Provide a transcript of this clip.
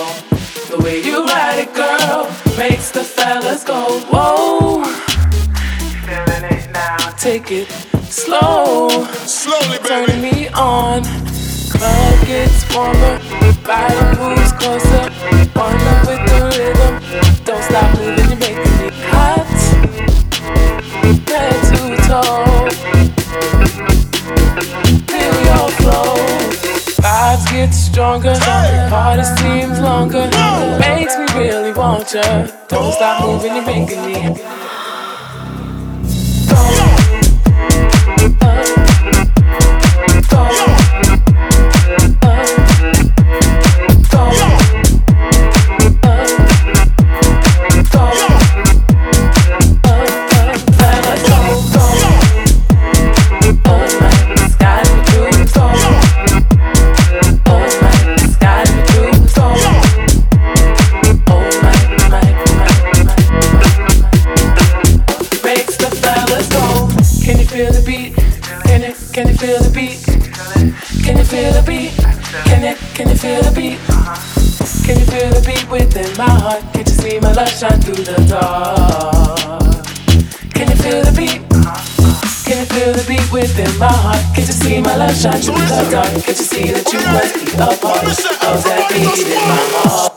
go. The way you ride it, girl, makes the fellas go. Whoa. Feeling it now. Take it slow. Slowly, Turning me on. Club gets warmer. Body moves closer. Wonder with the rhythm. Don't stop moving, you're making me hot. Head to toe. Feel your flow. Vibes get stronger. Party longer. Makes me really want ya. Don't stop moving, you're making me. Makes Can you can you feel the beat? Can you feel the beat within my heart? Can't you see my love shine through the dark? Can you feel the beat? Can you feel the beat within my heart? Can't you see my love shine through the dark? Can't you see that you must be a part of that beat in my heart?